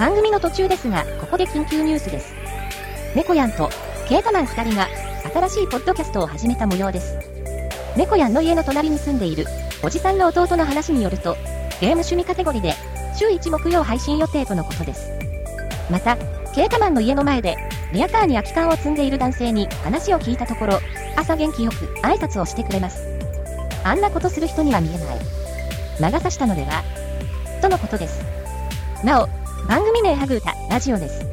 番組の途中ですが、ここで緊急ニュースです。猫やんと、ケータマン2人が、新しいポッドキャストを始めた模様です。猫やんの家の隣に住んでいる、おじさんの弟の話によると、ゲーム趣味カテゴリーで、週1木曜配信予定とのことです。また、ケータマンの家の前で、リアカーに空き缶を積んでいる男性に話を聞いたところ、朝元気よく挨拶をしてくれます。あんなことする人には見えない。魔が差したのでは？とのことです。なお、番組名ハグータ、ラジオです。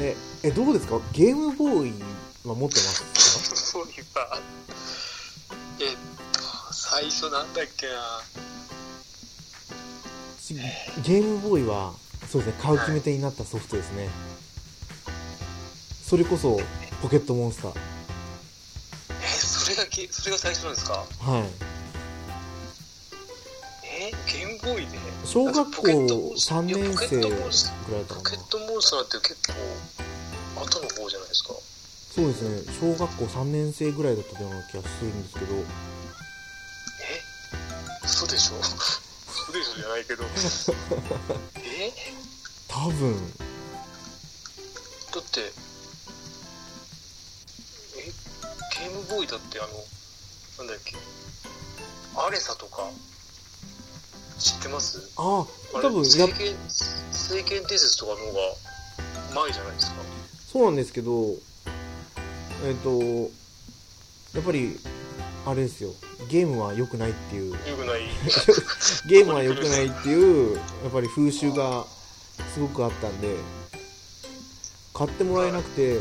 ええどうですか？ゲームボーイは持ってますそういえっと、最初なんだっけな。しゲームボーイはそうですね買う決め手になったソフトですね、それこそポケットモンスター。え、それがゲ、それが最初なんですか？はい。え、ゲームボーイで？小学校ポケットモンス3年生ぐらいだったかなポケットモンスターって結構、後の方じゃないですか。そうですね。小学校3年生ぐらいだったような気がするんですけど。え？嘘でしょ？嘘でしょじゃないけど。え？多分。だって、え、ゲームボーイだってあの、なんだっけ、アレサとか、知ってます？ああれ多分や聖剣聖剣伝説とかの方が前じゃないですか。そうなんですけどえっ、とやっぱりあれですよ。ゲームは良くないっていう。よくない。ゲームは良くないっていうやっぱり風習がすごくあったんで買ってもらえなくて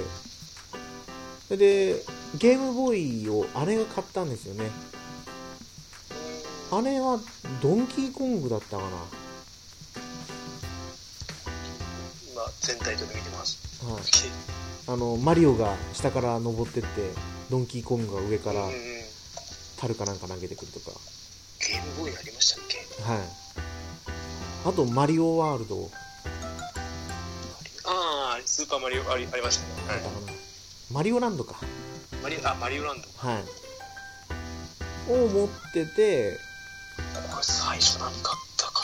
それでゲームボーイを姉が買ったんですよね。姉はドンキーコングだったかな全体で見てます。はい。あのマリオが下から登ってってドンキーコングが上から樽かなんか投げてくるとか。ゲームボーイありましたっけ？はい。あとマリオワールド。ああスーパーマリオありありましたね、はだったかなマリオランドか。い、マリオあマリオランド。はい。を持っててこれ最初何買ったか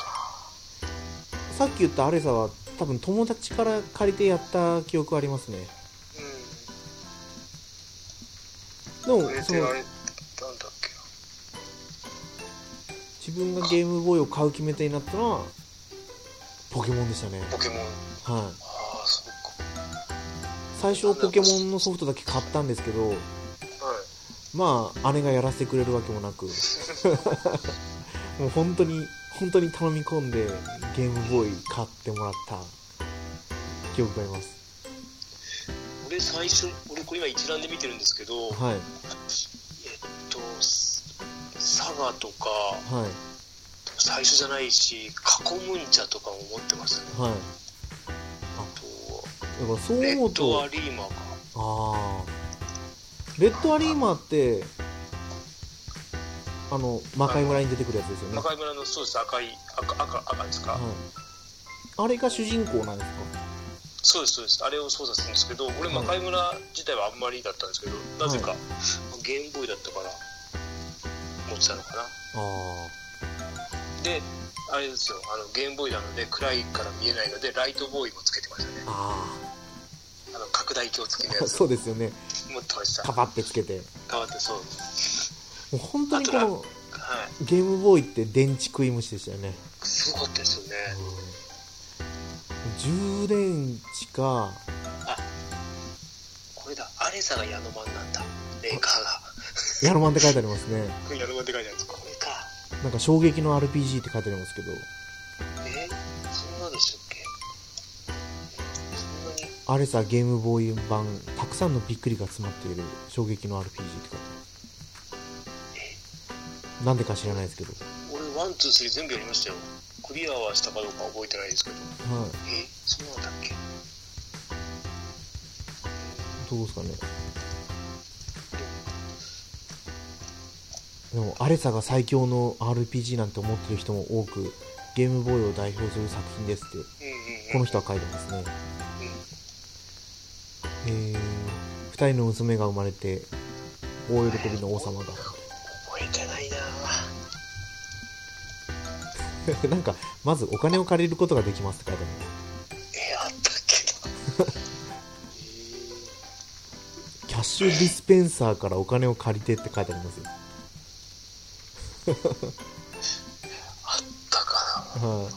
さっき言ったアレサは多分友達から借りてやった記憶ありますね。うん。これもそのであれなんだっけ？自分がゲームボーイを買う決め手になったのはポケモンでしたね。ポケモン。はい。ああそうか。最初ポケモンのソフトだけ買ったんですけどはい。まあ姉がやらせてくれるわけもなく。もう本当に本当に頼み込んでゲームボーイ買ってもらった記憶があります。俺最初俺これ今一覧で見てるんですけど、はい。えっとサガとかはい。最初じゃないしカコムンチャとかも持ってますね。はい。あとだからそうレ思うとッドアリーマか。ああレッドアリーマーってあの魔界村に出てくるやつですよね、はい、中村のそうです。赤い赤赤赤ですか、あれが主人公なんですそうですそうです。あれを操作するんですけど俺はい。魔界村自体はあんまりだったんですけど、なぜかゲームボーイだったから持ってたのかな。かあであれですよ。あのゲームボーイなので暗いから見えないのでライトボーイもつけてましたね。あああの拡大鏡付きのやあつ。そうですよね。持ってました。カパってつけて。変わってそうもう本当にこのはい。ゲームボーイって電池食い虫でしたよね、すごかったですよね。充電池かこれだ、アレサがヤノマンなんだ。メーカーが。ヤロマンって書いてありますねこれヤノマンって書いてあるんです。これか。なんか衝撃の RPG って書いてありますけどえそんなでしたっけ？そんなに？アレサゲームボーイ版たくさんのびっくりが詰まっている衝撃の RPG って書いてあるなんでか知らないですけど俺、 one, two, three 全部やりましたよ。クリアはしたかどうか覚えてないですけど。はいえそうなんだっけどうですかねでもアレサが最強の RPG なんて思ってる人も多くゲームボーイを代表する作品ですって。この人は書いてますねうん。えー、2人の娘が生まれて大喜びの王様が なんかまずお金を借りることができますって書いてあえあったっけな。キャッシュディスペンサーからお金を借りてって書いてありますよ。あったかな。はい。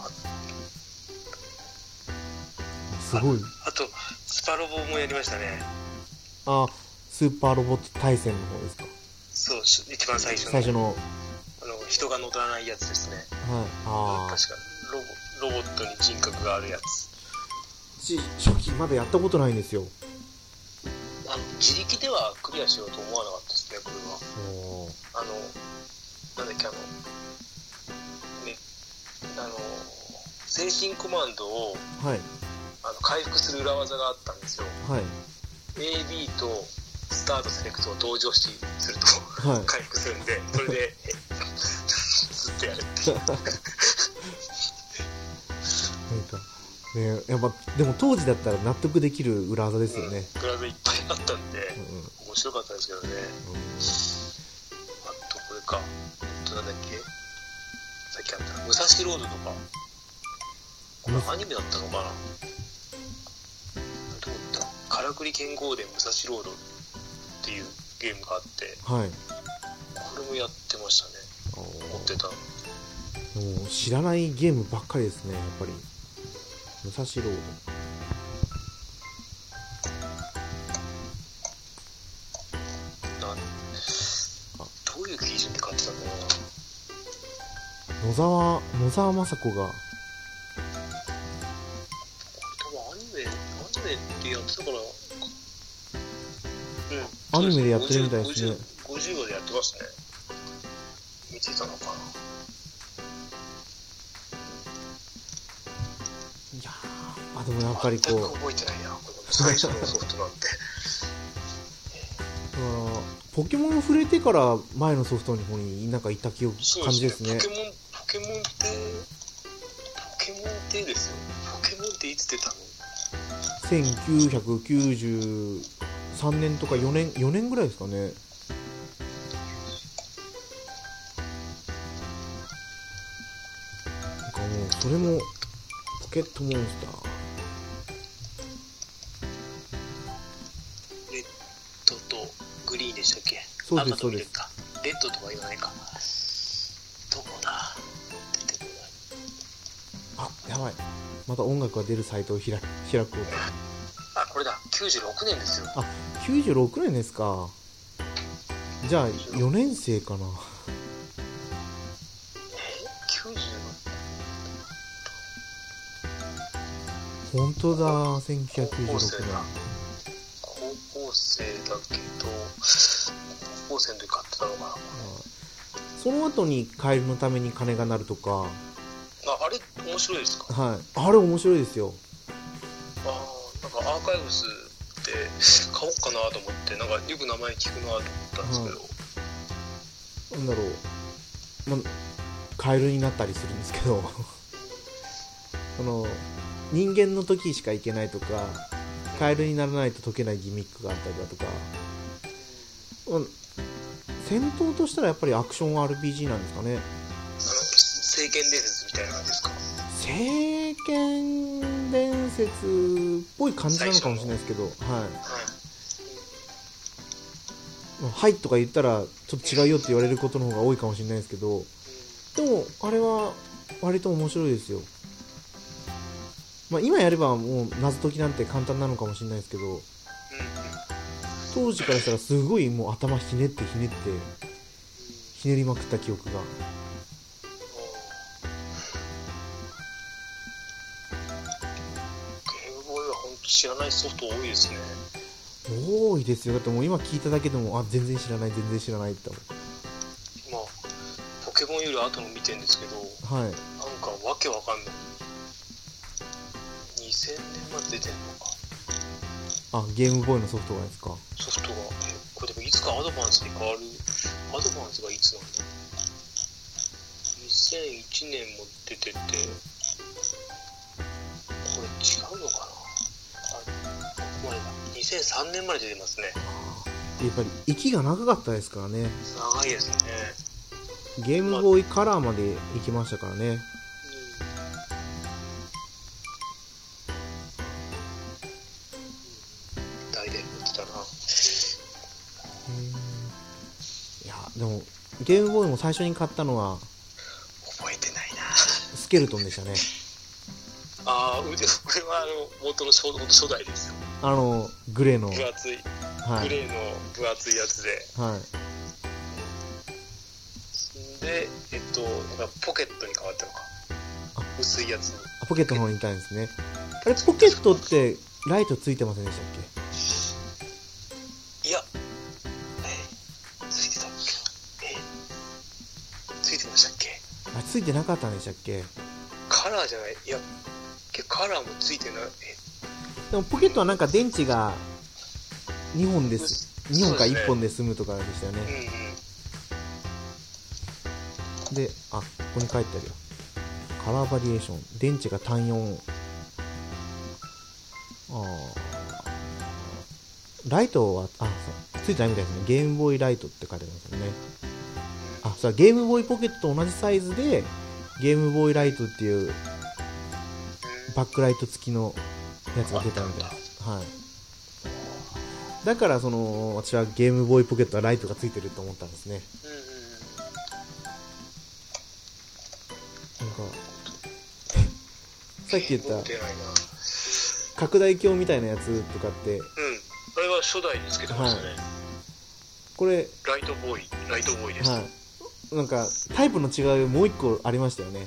すごい。あと、スパロボもやりましたね。あスーパーロボット対戦の方ですか？そう、し一番最初の。最初の。あの、人が乗らないやつですね。はい。あ確かロボ、ロボットに人格があるやつ。あち初期まだやったことないんですよ。あの、自力ではクリアしようと思わなかったですね、これは。あの、なんだっけ、あの、ね、あの、精神コマンドをはい。あの回復する裏技があったんですよ。はい。AB とスタートセレクトを同時押しすると、はい。回復するんで、それで、とや。なんかねやっぱでも当時だったら納得できる裏技ですよね、グラフいっぱいあったんでう、んうん面白かったですけどね。あと、これか。えっと、なんだっけ？さっきあった、武蔵ロードとか。これアニメだったのかな？どうだった？からくり剣豪伝武蔵ロードっていうゲームがあって、うんはいこれもやってましたね。あ持ってた。ーもう知らないゲームばっかりですねやっぱり。武蔵ロ野沢野沢雅子が。多分アニメ、アニメってやってたから、うん。アニメでやってるみたいですねやっぱりこう覚えてないな、この最初のソフトなんて。だからポケモン触れてから前のソフトの方になんか行った記憶感じですねポケモン、ポケモンって、ポケモンってですよ。ポケモンっていつ出たの？1993年とか4年4年ぐらいですかねなんかもうそれもポケットモンスターでしたっけ？そうです赤と緑か？レッドとは言わないか。どこだ？出てこない。あやばいまた音楽が出るサイトを開開こうとあ、これだ。96年ですよ。あ96年ですかじゃあ4年生かなえ ?90? 本当だ高校生1996だ年。高校生の時買ってたのかなその後にカエルのために金が鳴るとか、あ、あれ面白いですかはい、あれ面白いですよ。ああ、なんかアーカイブスって買おうかなと思って、なんかよく名前聞くなと思ったんですけど、なんだろう、ま、カエルになったりするんですけど、その、人間の時しか行けないとか、カエルにならないと解けないギミックがあったりだとか、うん戦闘としたらやっぱりアクション RPG なんですかね。あの、聖剣伝説みたいな感じですか？聖剣伝説っぽい感じなのかもしれないですけど、はい。はい。とか言ったらちょっと違うよって言われることの方が多いかもしれないですけどでもあれは割と面白いですよまあ今やればもう謎解きなんて簡単なのかもしれないですけど当時からしたらすごいもう頭ひねってひねってひねりまくった記憶が。ゲームボーイは本当知らないソフト多いですね。多いですよ。だってもう今聞いただけでもあ全然知らない全然知らないってまあポケモンより後の見てんですけどはい。なんかわけわかんない。2000年まで出てんのかあゲームボーイのソフトがですか？ソフトが。えこれでもいつかアドバンスに変わるアドバンスがいつなの2001年も出ててこれ違うのかな？あここまでだ2003年まで出てますね。やっぱり息が長かったですからね。長いですね。ゲームボーイカラーまで行きましたからね。大でもゲームボーイも最初に買ったのは覚えてないな。スケルトンでしたね。ああ腕これはあの元の初初代ですよ。あのグレーの。分厚い。はい。グレーの分厚いやつで、はい。でえっとなんかポケットに変わったのか。あ。薄いやつにあポケットの方にいたんですね。あれポケットってライトついてませんでしたっいついてなかったんでしたっけ？カラーじゃない。いやけカラーもついてない。え？でもポケットはなんか電池が2本です。2本かそうですね。1本で済むとかでしたようんうん。ねであここに書いてあるよ。カラーバリエーション。電池が単4あー。ライトはあそう。ついてないみたいですね。ゲームボーイライトって書いてありますよねあ。そうゲームボーイポケットと同じサイズでゲームボーイライトっていうバックライト付きのやつが出たみたいですはい。だからその私はゲームボーイポケットはライトが付いてると思ったんですね。うんうんうん。なんか さっき言った拡大鏡みたいなやつとかってうん。あれは初代につけてましたね、これライトボーイライトボーイです、はいなんかタイプの違いもう一個ありましたよね。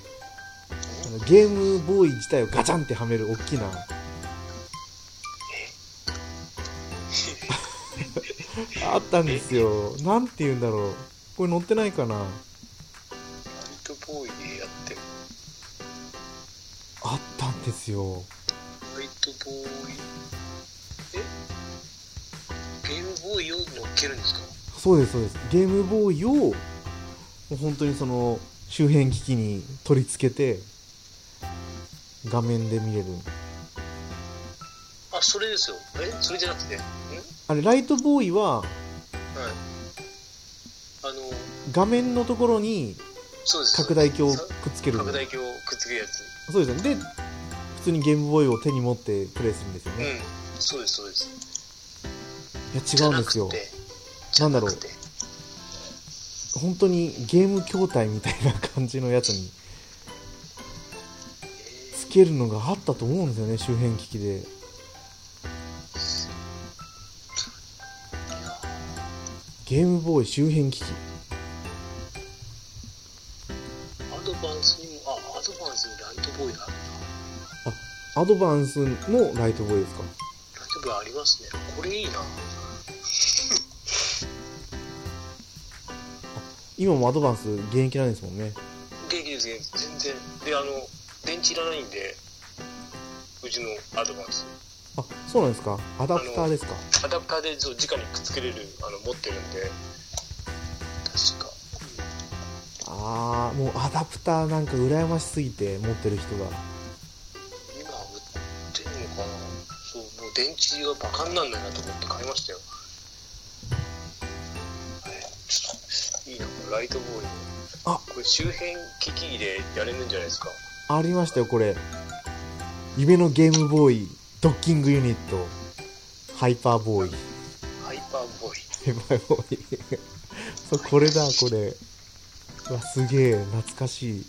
あのゲームボーイ自体をガチャンってはめる大きな。あったんですよ。なんて言うんだろう。これ載ってないかな。トボーイでやってる。あったんですよ。ライトボーイ。え？ゲームボーイを乗っけるんですか？そうですそうです。ゲームボーイをもう本当にその周辺機器に取り付けて画面で見れる。あそれですよ。え？それじゃなくて？あれライトボーイはあの画面のところに拡大鏡をさくっつける。拡大鏡をくっつけるやつ。そうですね。で普通にゲームボーイを手に持ってプレイするんですようん。ね、そうですそうです。いや違うんですよ。なんだろう本当にゲーム筐体みたいな感じのやつにつけるのがあったと思うんですよね周辺機器で。ゲームボーイ周辺機器。アドバンスにもあアドバンスにライトボーイがあるな。アドバンスのライトボーイですか？ライトボーイありますね。これいいな今もアドバンス現役なんですもんね。元気です元気です。全然。であの電池いらないんでうちのアドバンス。あそうなんですか。アダプターですか。アダプターでそう直にくっつけれるあの持ってるんで。確か。ああもうアダプターなんか羨ましすぎて持ってる人が。今売ってんのかな。そうもう電池がバカになんないなと思って買いましたよライトボーイあ。これ周辺機器でやれるんじゃないですか。ありましたよこれ。夢のゲームボーイドッキングユニットハイパーボーイ。ハイパーボーイ。ヘバイボーイ。そうこれだこれ。うわすげえ懐かしい。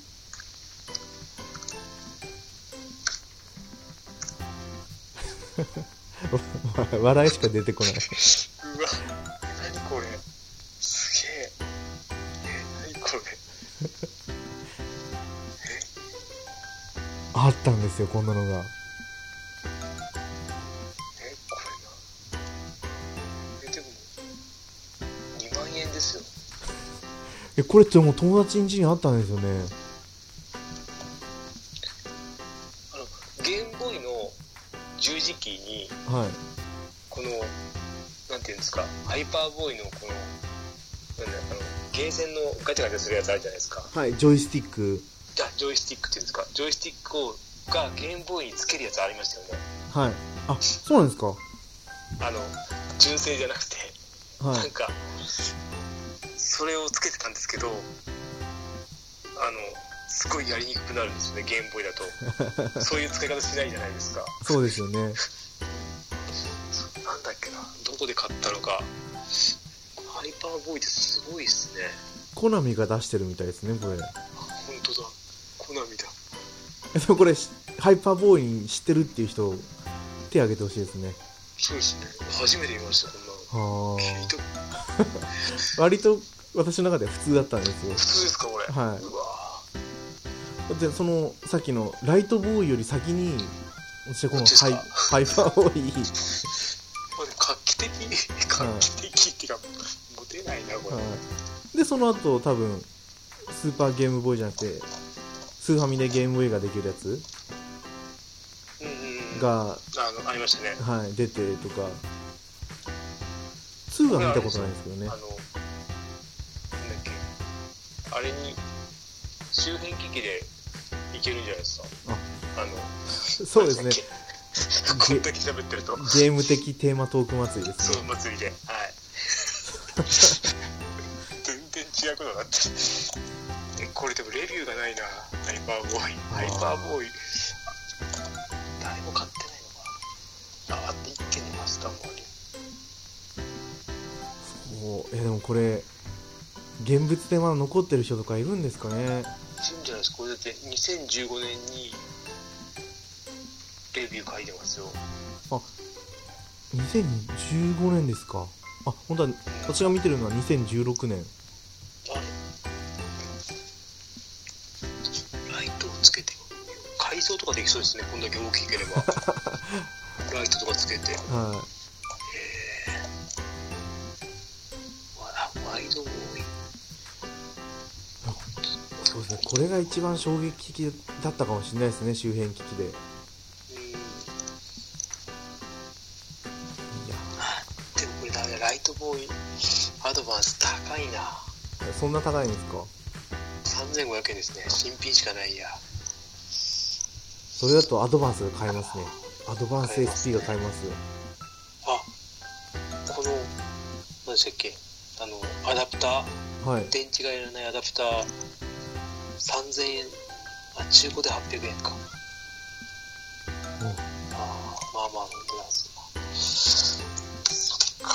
笑いしか出てこない。うわ、あったんですよこんなのがえ、これな。え、でも、2万円ですよ。えこれってもう友達ん家にあったんですよねあの、ゲームボーイの十字キーに、はいこの、なんていうんですか、ハイパーボーイのこの、なんだあの、ゲーセンのガチャガチャするやつあるじゃないですか。はいジョイスティックじゃジョイスティックっていうんですか、ジョイスティックをがゲームボーイにつけるやつありましたよね。はいあそうなんですか？あの、純正じゃなくて、はないんか、それをつけてたんですけど、あの、すごいやりにくくなるんですよね、ゲームボーイだと。そういう使い方しないじゃないですか。そうですよね なんだっけな、どこで買ったのか。ハイパーボーイってすごいですね。コナミが出してるみたいですねこれ。本当だ。コナミだ。えでもこれしハイパーボーイに知ってるっていう人手挙げてほしいですね。そうですね。初めて見ました、こんな聞いた。あ 割と私の中では普通だったんですよ。普通ですか、これ。はい。うわでそのさっきのライトボーイより先に私はこのハイハイパーボーイ、まあでも画期的、画期的っていうか、ないな、これ。はい、でその後多分スーパーゲームボーイじゃなくてスーファミでゲームボーイができるやつ？が、あの、ありましたね。はい、出てとか2は見たことないんですけどねあの、なんだっけ、あれに、周辺機器でいけるんじゃないですか。あの、そうですね こんだけ喋ってると。ゲーム的テーマトーク祭りですそう、ね祭りで。はい。全然違うことになってる。え、これでもレビューがないな。ハイパーボーイ。ハイパーボーイ。誰も買ってないのかな。あ、あって一軒にマスターもある。そうえでもこれ現物でまだ残ってる人とかいるんですかねいるんじゃないですか。これだって2015年にレビュー書いてますよ。2015年ですかあ本当は私が見てるのは2016年あれライトをつけて。改造とかできそうですね。こんだけ大きければ。ライトとかつけて。はわワイドボーイいそうですね。これが一番衝撃的だったかもしれないですね周辺機器でそんな高いんですか？3500円ですね。新品しかないや。それだとアドバンスが買えますね。アドバンス SP が買えます。よあこの何でしたっけ？あのアダプター？はい。電池がいらないアダプター。3000円。あ中古で800円か。うん。ああまあまあ本当なんですそっか。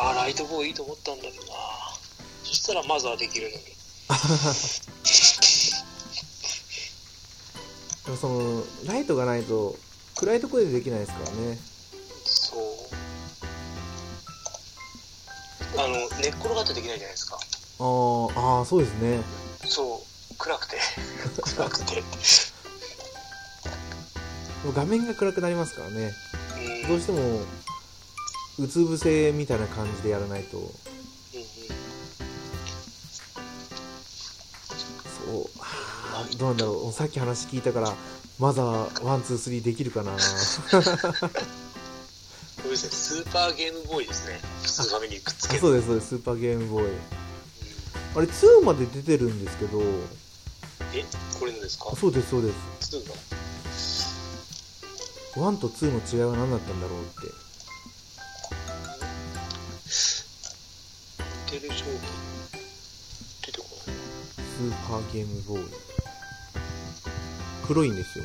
あーライトボーイいいと思ったんだけどな。そしたらまずはできるのに。でもそのライトがないと暗いところでできないですからね。そう。あの寝っ転がってできないじゃないですか。あーあーそうですね。そう。暗くて。暗くて。画面が暗くなりますからね。うん。どうしてもうつ伏せみたいな感じでやらないとあーどうなんだろう。さっき話聞いたからまだ one two three できるかな。これですねスーパーゲームボーイですね。普通の画面にくっつける。あそうですそうです。スーパーゲームボーイ。あれ2まで出てるんですけど。えこれのですか？あそうですそうです。2が1と2の違いは何だったんだろうって。似てる商品。出てこない。スーパーゲームボーイ黒いんですよ。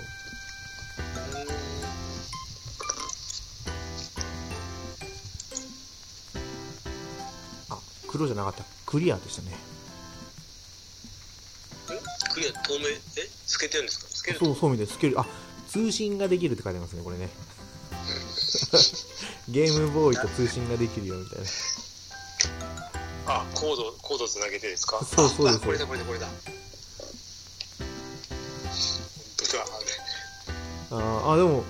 う黒じゃなかった。クリアでしたね。んクリア透明？え？透けてるんですか？透ける。とそうそうみたい。ですスケルあ通信ができるって書いてますねこれね。ゲームボーイと通信ができるよみたいな。あコードコードつなげてですか？そうそうです。あこれだこれだこれだああでも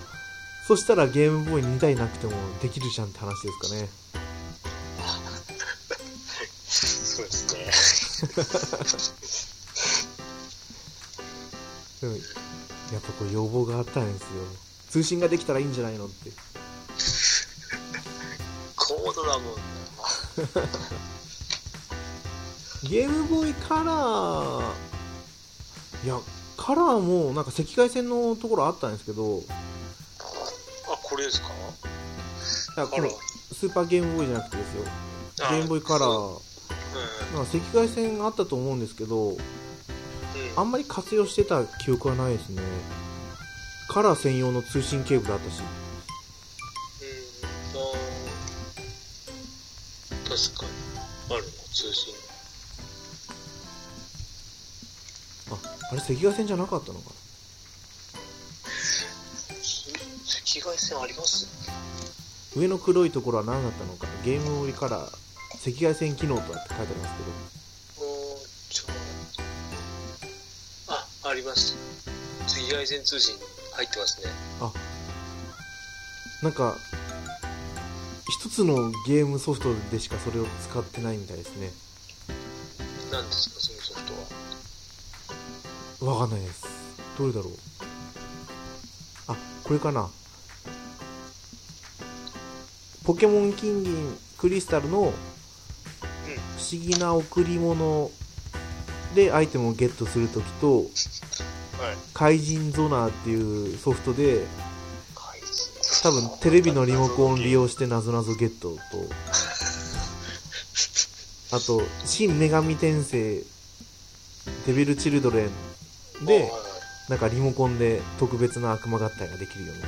そしたらゲームボーイ2台なくてもできるじゃんって話ですかね。そうですね。でもやっぱこう要望があったんですよ。通信ができたらいいんじゃないのって。コードだもんな。ゲームボーイカラー。いやカラーもなんか赤外線のところあったんですけどいあこれですか？やこのスーパーゲームボーイじゃなくてですよ。ゲあームボーイカラー。なんか赤外線があったと思うんですけどうん、うん、あんまり活用してた記憶はないですね。カラー専用の通信ケーブルあったし。うん、あー。確かに。あるの通信ああれ赤外線じゃなかったのか赤外線あります？な上の黒いところは何だったのか？なゲームボーイカラー赤外線機能とかって書いてありますけど。ああります。赤外線通信入ってますね。なんか一つのゲームソフトでしかそれを使ってないみたいですね。何ですかそのソフトはわかんないです。どれだろう？あこれかな。ポケモン金銀クリスタルの不思議な贈り物でアイテムをゲットするときとはい。怪人ゾナーっていうソフトで多分テレビのリモコンを利用してなぞなぞゲットと。あと新女神転生デビルチルドレンでなんかリモコンで特別な悪魔合体ができるよね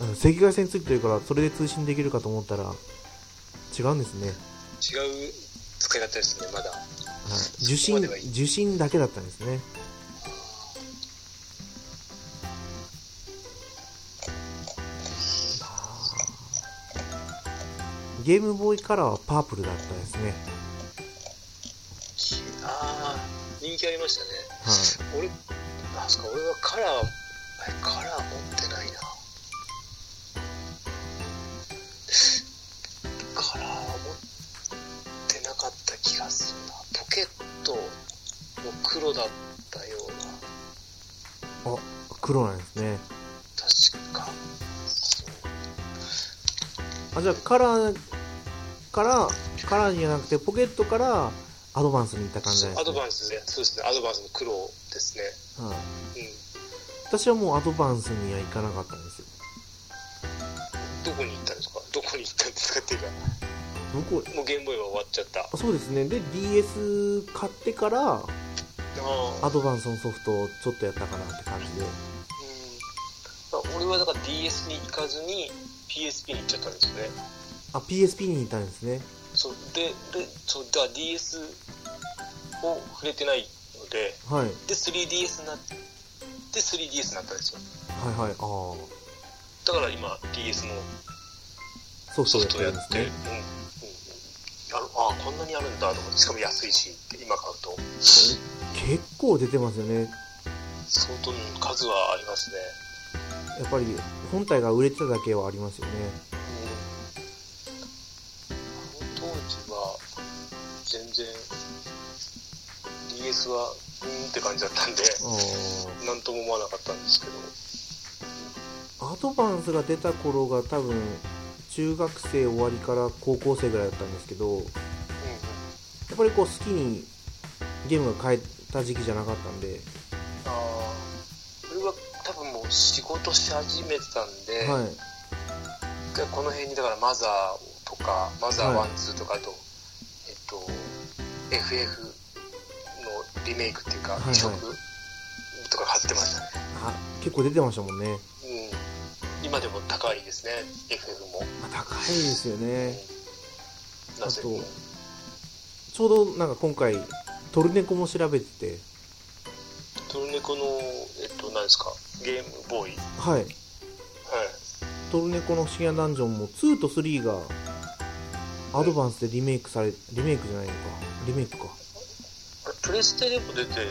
うん赤外線ついてるからそれで通信できるかと思ったら違うんですね、はい、違う使い方ですねまだ。はい。い受信だけだったんですね。ゲームボーイカラーはパープルだったですね人気ありましたね。はい。俺なんすか俺はカラーえカラー持ってないな。カラーは持ってなかった気がするな。ポケットも黒だったような。あ黒なんですね。確か。あじゃあカラーからカラーじゃなくてポケットからアドバンスに行った感じですね。アドバンスでそうですね。アドバンスの黒ですね。はい、うん。私はもうアドバンスには行かなかったんですよ。どこに行ったんですか？どこに行ったんですか？っていうかどこもうゲームボーイは終わっちゃった。あそうですね。で DS 買ってからアドバンスのソフトをちょっとやったかなって感じで。うん。あ俺はだから DS に行かずに PSP に行っちゃったんですよね。あ PSP に行ったんですねそうででそうだから DS を触れてないのではい。で 3DS になって 3DS になったんですよ。はいはいああだから今 DS のソフトをやってねうんうんうんあるあこんなにあるんだと思ってしかも安いし今買うと。結構出てますよね。相当数はありますね。やっぱり本体が売れてただけはありますよねはうーんって感じだったんであなんとも思わなかったんですけど。あアドバンスが出た頃が多分中学生終わりから高校生ぐらいだったんですけどやうんうん。っぱりこう好きにゲームが変えた時期じゃなかったんで。ああ俺は多分もう仕事し始めてたんで、はい。この辺にだからマザーとかマザーはい12とかあと、えっと FF のリメイクっていうかはいはい。移植とか貼ってましたね、あ結構出てましたもんね。うん。今でも高いですね FF も。まあ高いですよね。なぜ？あとちょうどなんか今回トルネコも調べてて。トルネコのえっと何ですか？ゲームボーイ。はい。はい。トルネコの不思議なダンジョンも2と3がアドバンスでリメイクされリメイクじゃないのか。リメイクかプレステでも出て。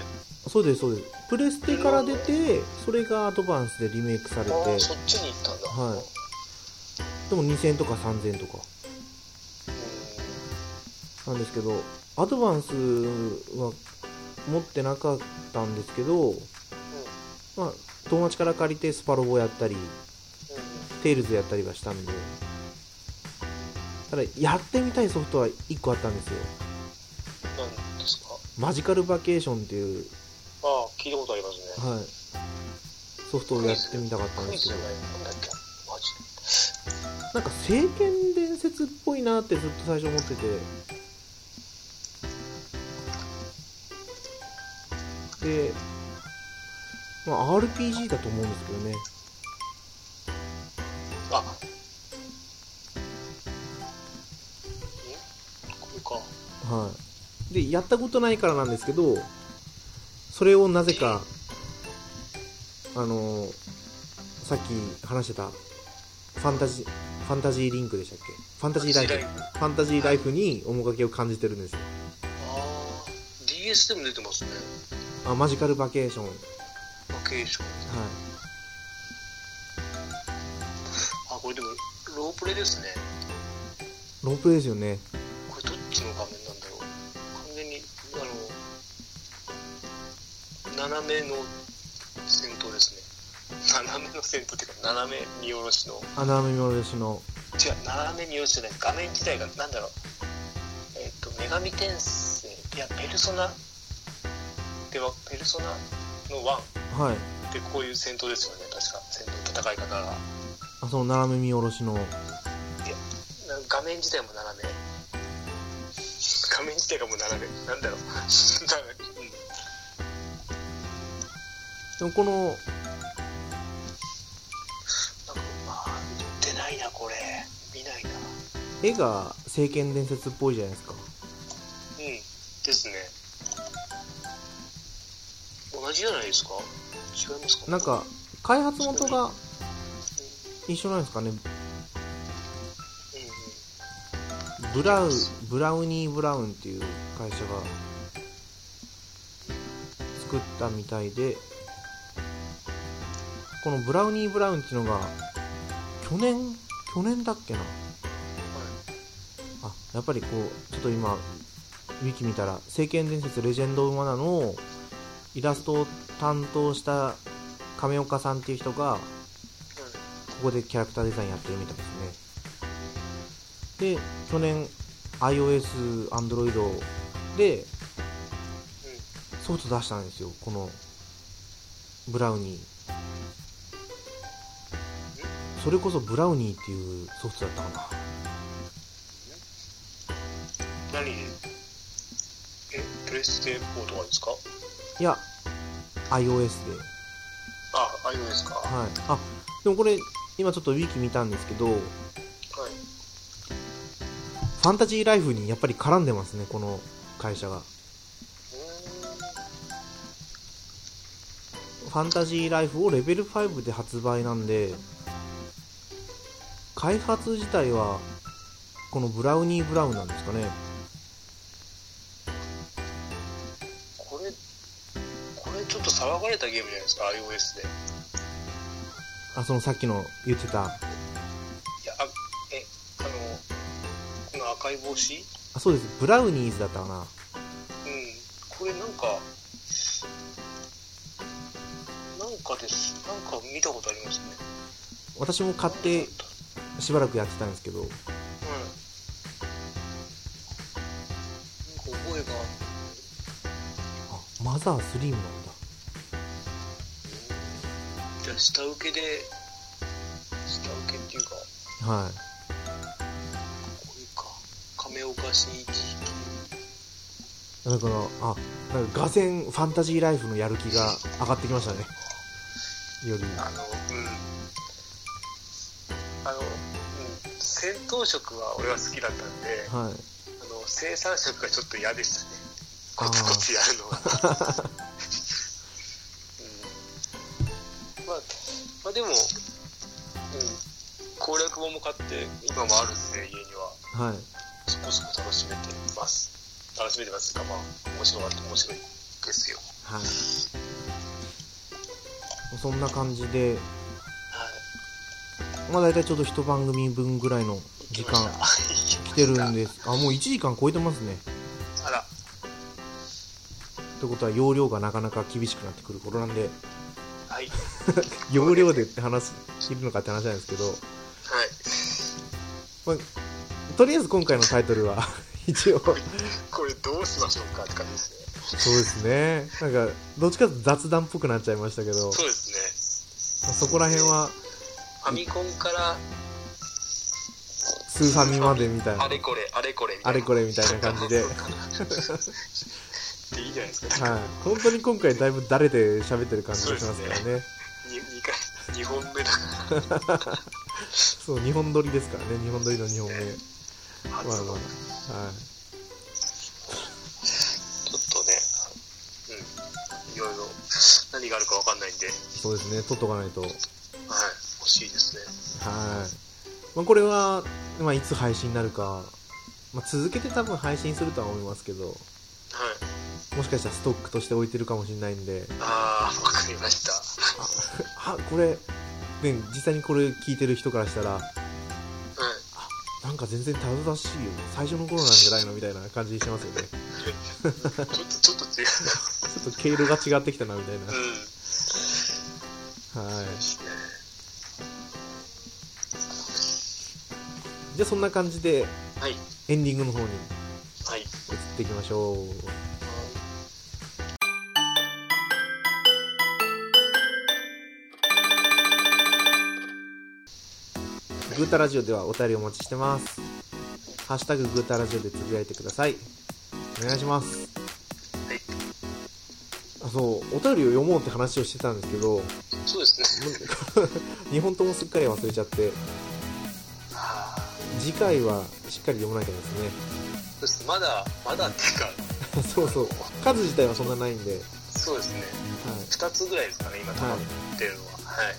そうですそうです。プレステから出てそれがアドバンスでリメイクされて。そっちに行ったんだ。はい。でも2000とか3000とか。うなんですけどアドバンスは持ってなかったんですけど、まあ、友達から借りてスパロボやったりんうん。テイルズやったりはしたんで。ただやってみたいソフトは1個あったんですよマジカルバケーションっていう、ああ聞いたことありますね。はい、ソフトをやってみたかったんですけど。なんか聖剣伝説っぽいなってずっと最初思ってて。で、まあ、RPG だと思うんですけどね。あ。んこれか。はいでやったことないからなんですけどそれをなぜかあのさっき話してたファンタジーファンタジーリンクでしたっけ？ファンタジーライフ。ファンタジーライフ。に面影を感じてるんですよ。ああ DS でも出てますね。あマジカルバケーション。はいバケーション。あこれでもロープレですね。ロープレイですよねめの戦闘ですね。斜めの戦闘っていうか斜め見下ろしの。穴埋め見下ろしの。違う斜め見下ろしじゃない画面自体がなんだろう。えっ、と女神転生いやペルソナ？ではペルソナの1はい。ってこういう戦闘ですよね確か。戦闘戦い方が。あその斜め見下ろしの。な画面自体も斜め。画面自体がもう斜め。なんだろう でもこのなんかあー出ないなこれ。見ないな絵が聖剣伝説っぽいじゃないですか。うんですね。同じじゃないですか？違いますか？なんか開発元が一緒なんですかね？うんうん。ブラウブラウニーブラウンっていう会社が作ったみたいでこのブラウニーブラウンっていうのが去年去年だっけな？あやっぱりこうちょっと今ウィキ見たら「聖剣伝説レジェンド・オブ・マナ」のイラストを担当した亀岡さんっていう人がここでキャラクターデザインやってるみたいですね。で去年 iOS、Android でソフト出したんですよ。このブラウニーそれこそブラウニーっていうソフトだったかな。何？でえプレステ4とかですか？いや iOS で。あ iOS か。ははい。あでもこれ今ちょっとウィキ見たんですけどフい。ァンタジーライフにやっぱり絡んでますねこの会社が。うファンタジーライフをレベル5で発売なんで開発自体はこのブラウニーブラウンなんですかね。これこれちょっと騒がれたゲームじゃないですか iOS で。あそのさっきの言ってた。いやあえあのこの赤い帽子？あそうです。ブラウニーズだったかな。うん。これなんかなんかです。なんか見たことありますね。私も買ってしばらくやってたんですけど。うんなんか覚えがあマザースリームなんだ。じゃあ下請けで下請けっていうか。こはい。れか。亀岡新一。だからあなんか俄然ファンタジーライフのやる気が上がってきましたね。より。あのうん戦闘色は俺は好きだったんで、はい。あの生産色がちょっと嫌でしたね。コツコツやるのが、うん、まあまあでも、うん、攻略本も買って今もあるんで家には。はい。そこそこ楽しめてます。楽しめてますかまあ面白かった面白いですよ。はい。そんな感じではいまあ大体ちょうど一番組分ぐらいの時間 来てるんでです。あもう1時間超えてますね。あら。ということは容量がなかなか厳しくなってくる頃なんで。はい。容量でって話切るのかって話なんですけど、はい。まあ、とりあえず今回のタイトルは 一応。これどうしましょうかって感じですね。そうですね。なんかどっちかと雑談っぽくなっちゃいましたけど。そうですね。まあそこら辺はファミコンからスーファミまでみたいな。あれこれあれこれみたあいな。れこれみたいな感じで、はい、でいいじゃないですか。本当に今回だいぶ誰で喋ってる感じがしますからね。に二回二本目だ。か そう2本撮りですからね。2本撮りの2本目。らまあまあは初のちょっとねうん。いろいろ何があるかわかんないんで。はいいそうですね。撮っとかないと。はい、欲しいですね。まあ、これは、まあ、いつ配信になるか、まあ、続けて多分配信するとは思いますけどはい。もしかしたらストックとして置いてるかもしれないんで。ああわかりました。あこれね実際にこれ聞いてる人からしたらはい。なんか全然たどたしいよ。最初の頃なんじゃないのみたいな感じしますよね。ちょっとちょっと違う。ちょっと経路が違ってきたなみたいうん。なはいじゃあそんな感じではい。エンディングの方にはい。移っていきましょう。グータラジオではお便りお待ちしてます。ハッシュタググータラジオでつぶやいてください。お願いします。はい。あそう。お便りを読もうって話をしてたんですけど。そうですね。2 本ともすっかり忘れちゃって次回はしっかり読まなきゃですね。そうですまだまだっていうか。そうそう。数自体はそんなないんで、はいそうですね。2つぐらいですかね今溜まってるのは。はい。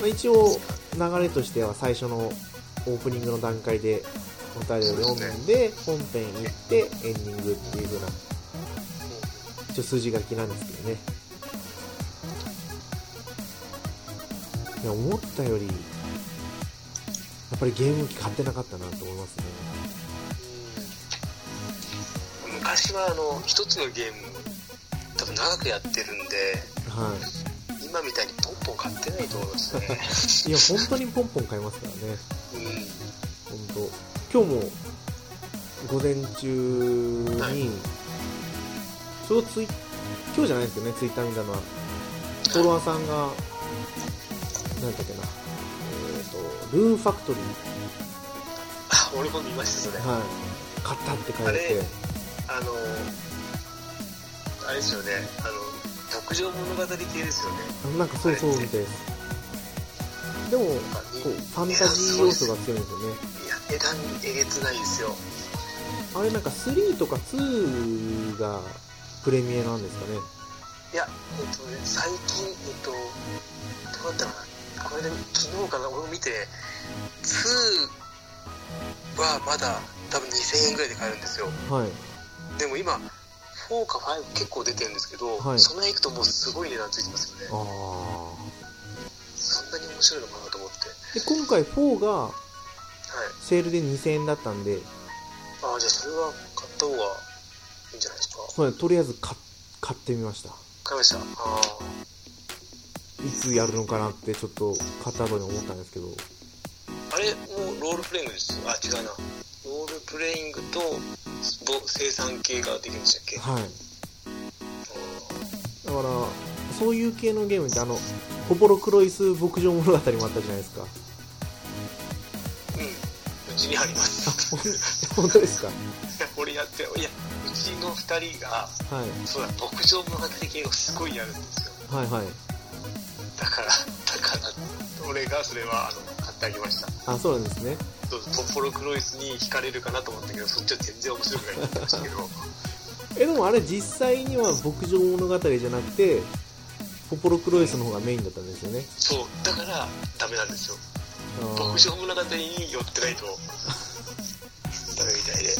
まあ、一応流れとしては最初のオープニングの段階でお便りを読んで本編行ってエンディングっていう風な一応数字書きなんですけどね。いや思ったよりぱりゲーム機買ってなかったなと思いますね。うん昔はあの一つのゲーム多分長くやってるんでは今みたいにポンポン買ってないと思いますね。い いや本当にポンポン買いますからね。うん。本当。今日も午前中に、はい。ちょうどツイ今日じゃないですけどねツイッター見たのは。フォロワーさんが何だっけな。えっ、とルーンファクトリー。あ俺も見ましたそれ。はい。買ったって書いて。あれあのあれですよね。あの牧場物語系ですよね。なんかそうそうみたいです。でもこうファンタジー要素が強いんですよね。いや値段えげつないですよ。あれなんか3とか2がプレミアなんですかね。いやえっとね最近えっとどうだったかなこれで昨日かな俺も見て2はまだ多分2000円ぐらいで買えるんですよ。はい。でも今4か5結構出てるんですけど、はい。その辺行くともうすごい値段ついてますよね。あそんなに面白いのかなと思って。あで今回4がはい。セールで2000円だったんで。ああじゃあそれは買った方がいいんじゃないですか？はいとりあえず買買ってみました。買いました。あいつやるのかなってちょっと買った後に思ったんですけど。ああれもうロールプレイングです。よあ違うな。ロールプレイングとぼ生産系ができるんでしたっけ？はい。あだからそういう系のゲームってあのポポロクロイス牧場物語もあったじゃないですか。ーうん。うちにあります。本当ですか？俺やっていやうちの2人がはい。そうだ牧場物語系をすごいやるんですよ。はいはいだからだから俺がそれはあの買っってあげました。あそうなんですね。そうポッポロクロイスに惹かれるかなと思ったけどそっちは全然面白くないってましたけど。えでもあれ実際には牧場物語じゃなくてポポロクロイスの方がメインだったんですよね。そう。だからダメなんですよ。牧場物語に寄ってないとダメみたいで。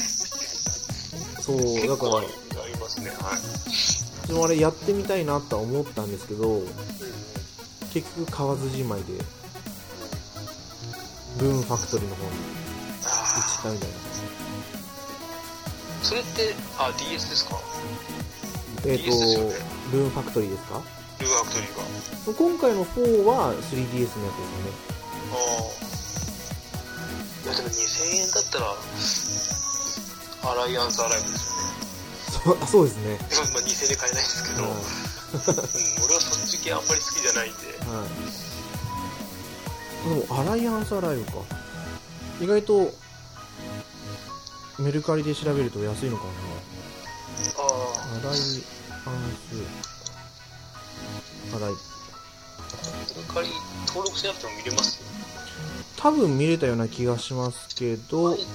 そう結だから。構ありますねはい、でもあれやってみたいなとは思ったんですけどうん結局買わずじまいでブーンファクトリーの方に行ったみたいな。あそれってあ DS ですか？えっ、いいですよね。とブーンファクトリーですか？ルーファクトリーが。今回の4は 3DS のやつですよね。ああいやでも2000円だったらアライアンスアライブですよね。そうあそうですね。で もまあ2000円で買えないですけど、はいうん、俺はそっち系あんまり好きじゃないんで。はい。でもアライアンスアライブか。意外とメルカリで調べると安いのかああなアライアンスアライ。ブメルカリ登録しなくても見れます多分見れたような気がしますけど。前前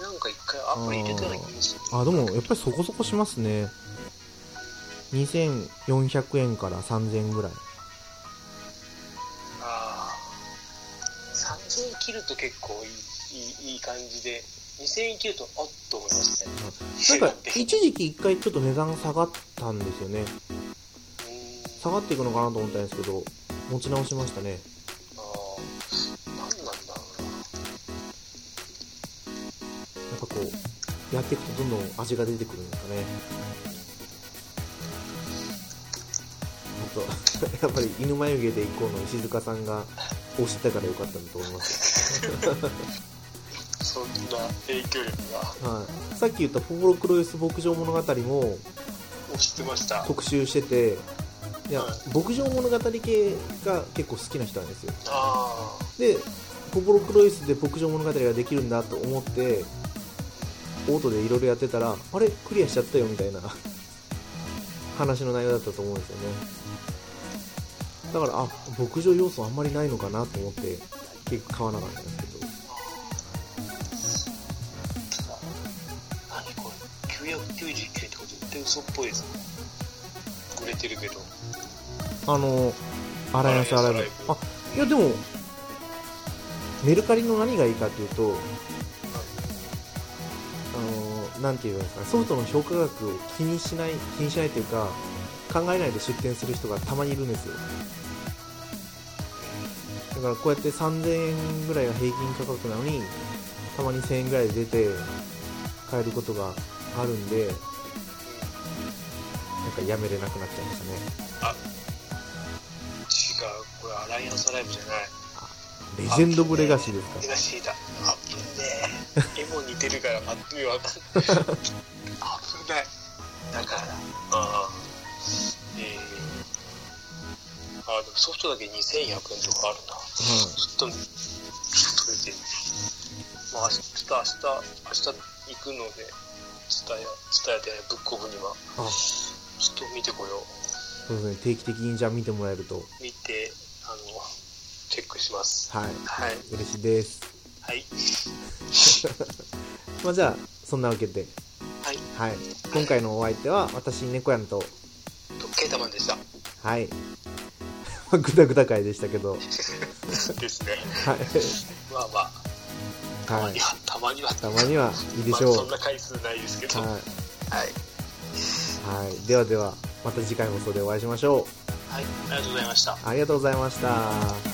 なんか一回アプリ入れたような気がする。あでもやっぱりそこそこしますね2400円から3000円ぐらい。ああ3000円切ると結構いいいい感じで。2000円切るとあっと思いますね。なんか一時期一回ちょっと値段下がったんですよね。うん。下がっていくのかなと思ったんですけど持ち直しましたね。ああ何なんだろうな。やっぱこうやっていくとどんどん味が出てくるんですかねと やっぱり犬眉毛で行こうの石塚さんが推してたからよかったんだと思います。そんな影響力が。はい、さっき言った「ポポロクロイス牧場物語」も押してました。特集してていやはい。牧場物語系が結構好きな人なんですよ。あでポポロクロイスで牧場物語ができるんだと思ってオートでいろいろやってたらあれ？クリアしちゃったよみたいな話の内容だったと思うんですよね。だからあ牧場要素あんまりないのかなと思って結局買わなかったんですけど。あ何これ？999円ってこれ絶対嘘っぽいですね。売れてるけどあのアライアンスアライブアライアンスアライあいやでもメルカリの何がいいかっていうとなんていうんですかソフトの評価額を気にしない気にしないというか考えないで出店する人がたまにいるんですよ。だからこうやって3000円ぐらいが平均価格なのにたまに1000円ぐらいで出て買えることがあるんでなんかやめれなくなっちゃいましたね。違う。これアライアンスアライブじゃない。レジェンド・オブ・レガシーですか。レガシーだ。あも似てるからパッと見わかんない。危ない。だからああえー、あでもソフトだけ2100円とかあるな。ちょっとちょっと見てまあ明日明日明日行くのでツタヤツタヤでブックオフには。あちょっと見てこよう。そうですね。定期的にじゃあ見てもらえると。見てあのチェックします。はい。はい。嬉しいですはい。まあじゃあそんなわけで。はい。はい。今回のお相手は私猫やんと。とケータマンでした。はい。グダグダ回でしたけど。ですね。はい。まあまあ。たまはいには、たまには。たまにはいいでしょう。まあ、そんな回数ないですけど。はい、はい、はい、ではではまた次回放送でお会いしましょう。はい、ありがとうございました。ありがとうございました